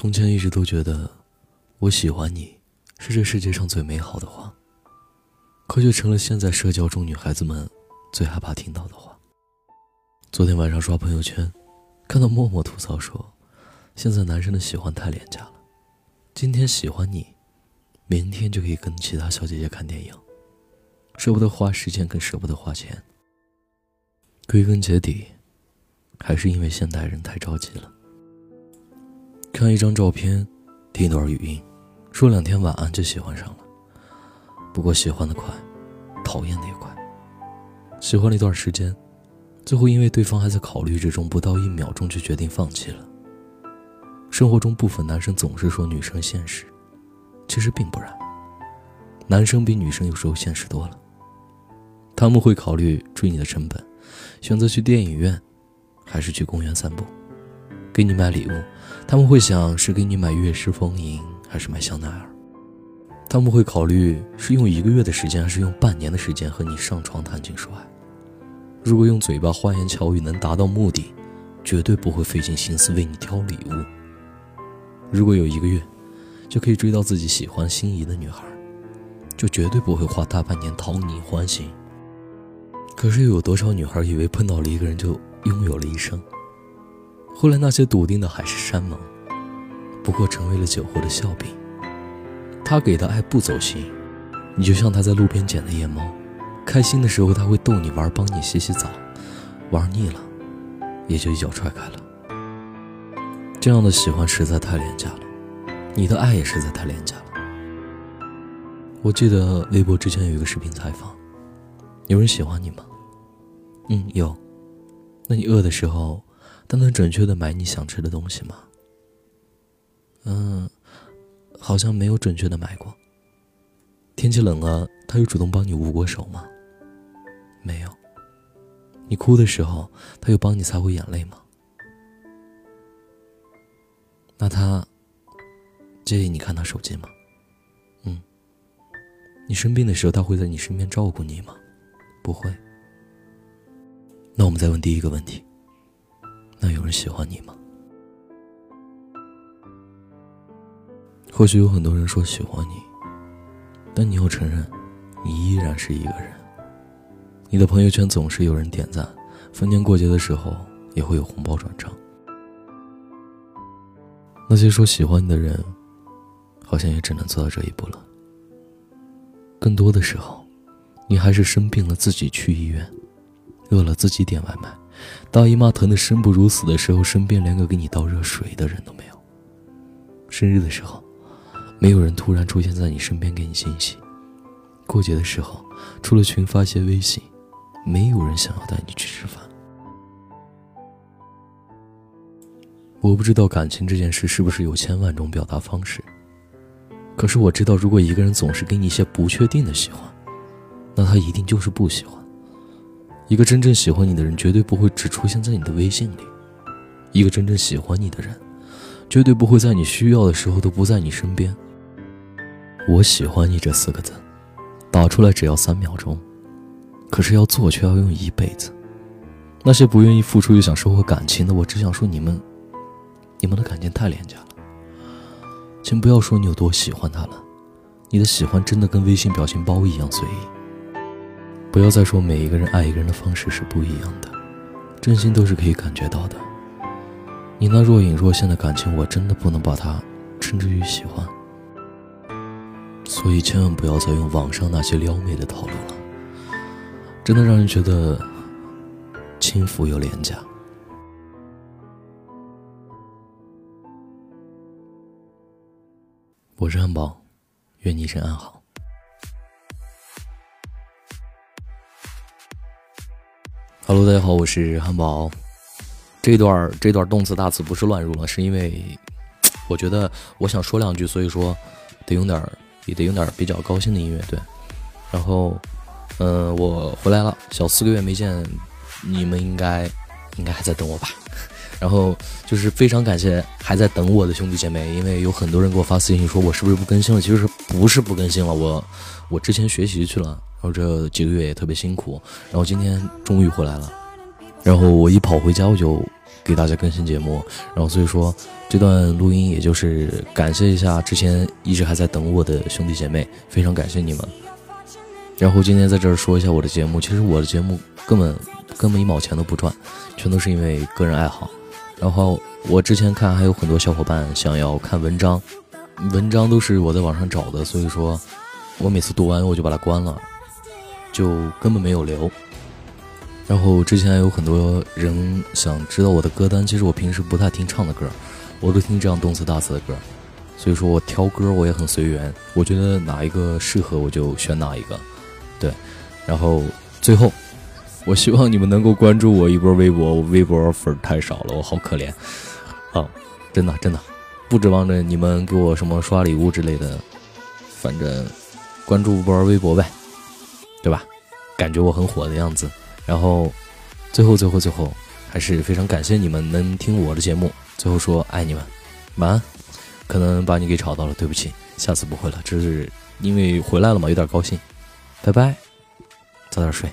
从前一直都觉得，我喜欢你是这世界上最美好的话，可却成了现在社交中女孩子们最害怕听到的话。昨天晚上刷朋友圈，看到默默吐槽说，现在男生的喜欢太廉价了。今天喜欢你，明天就可以跟其他小姐姐看电影，舍不得花时间，更舍不得花钱。归根结底，还是因为现代人太着急了。看一张照片，听一段语音，说两天晚安就喜欢上了。不过喜欢的快，讨厌的也快。喜欢了一段时间，最后因为对方还在考虑之中，不到一秒钟就决定放弃了。生活中部分男生总是说女生现实，其实并不然。男生比女生有时候现实多了。他们会考虑追你的成本，选择去电影院，还是去公园散步。给你买礼物，他们会想是给你买悦诗风吟还是买香奈儿？他们会考虑是用一个月的时间还是用半年的时间和你上床谈情说爱。如果用嘴巴花言巧语能达到目的，绝对不会费尽心思为你挑礼物。如果有一个月就可以追到自己喜欢心仪的女孩，就绝对不会花大半年讨你欢心。可是又有多少女孩以为碰到了一个人就拥有了一生？后来那些笃定的海誓山盟，不过成为了酒后的笑柄。他给的爱不走心，你就像他在路边捡的夜猫，开心的时候他会逗你玩，帮你洗洗澡，玩腻了，也就一脚踹开了。这样的喜欢实在太廉价了，你的爱也实在太廉价了。我记得微博之前有一个视频采访，有人喜欢你吗？嗯，有。那你饿的时候？他能准确的买你想吃的东西吗？嗯，好像没有准确的买过。天气冷了，他有主动帮你捂过手吗？没有。你哭的时候，他有帮你擦过眼泪吗？那他介意你看他手机吗？嗯。你生病的时候，他会在你身边照顾你吗？不会。那我们再问第一个问题。那有人喜欢你吗？或许有很多人说喜欢你，但你要承认，你依然是一个人。你的朋友圈总是有人点赞，逢年过节的时候也会有红包转账。那些说喜欢你的人，好像也只能做到这一步了。更多的时候，你还是生病了自己去医院，饿了自己点外卖。大姨妈疼得生不如死的时候，身边连个给你倒热水的人都没有。生日的时候，没有人突然出现在你身边给你惊喜。过节的时候，除了群发些微信，没有人想要带你去吃饭。我不知道感情这件事是不是有千万种表达方式，可是我知道，如果一个人总是给你一些不确定的喜欢，那他一定就是不喜欢。一个真正喜欢你的人，绝对不会只出现在你的微信里；一个真正喜欢你的人，绝对不会在你需要的时候都不在你身边。我喜欢你这四个字，打出来只要三秒钟，可是要做却要用一辈子。那些不愿意付出又想收获感情的，我只想说你们，你们的感情太廉价了。请不要说你有多喜欢他了，你的喜欢真的跟微信表情包一样随意。不要再说每一个人爱一个人的方式是不一样的，真心都是可以感觉到的。你那若隐若现的感情，我真的不能把它称之于喜欢。所以千万不要再用网上那些撩妹的套路了，真的让人觉得轻浮又廉价。我是安宝，愿你一生安好。Hello，大家好，我是汉堡。这段这段动词大词不是乱入了，是因为我觉得我想说两句，所以说得用点也得用点比较高兴的音乐，对。然后，嗯，我回来了，小四个月没见，你们应该应该还在等我吧？然后就是非常感谢还在等我的兄弟姐妹，因为有很多人给我发私信说我是不是不更新了？其实是不是不更新了？我我之前学习去了。然后这几个月也特别辛苦，然后今天终于回来了，然后我一跑回家我就给大家更新节目，然后所以说这段录音也就是感谢一下之前一直还在等我的兄弟姐妹，非常感谢你们。然后今天在这儿说一下我的节目，其实我的节目根本根本一毛钱都不赚，全都是因为个人爱好。然后我之前看还有很多小伙伴想要看文章，文章都是我在网上找的，所以说我每次读完我就把它关了，就根本没有留。然后之前有很多人想知道我的歌单，其实我平时不太听唱的歌，我都听这样动次大次的歌，所以说我挑歌我也很随缘，我觉得哪一个适合我就选哪一个，对。然后最后，我希望你们能够关注我一波微博，我微博粉太少了，我好可怜啊！真的真的，不指望着你们给我什么刷礼物之类的，反正关注波微博呗，对吧？感觉我很火的样子。然后，最后最后最后，还是非常感谢你们能听我的节目。最后说爱你们，晚安。可能把你给吵到了，对不起，下次不会了。这是因为回来了嘛，有点高兴。拜拜，早点睡。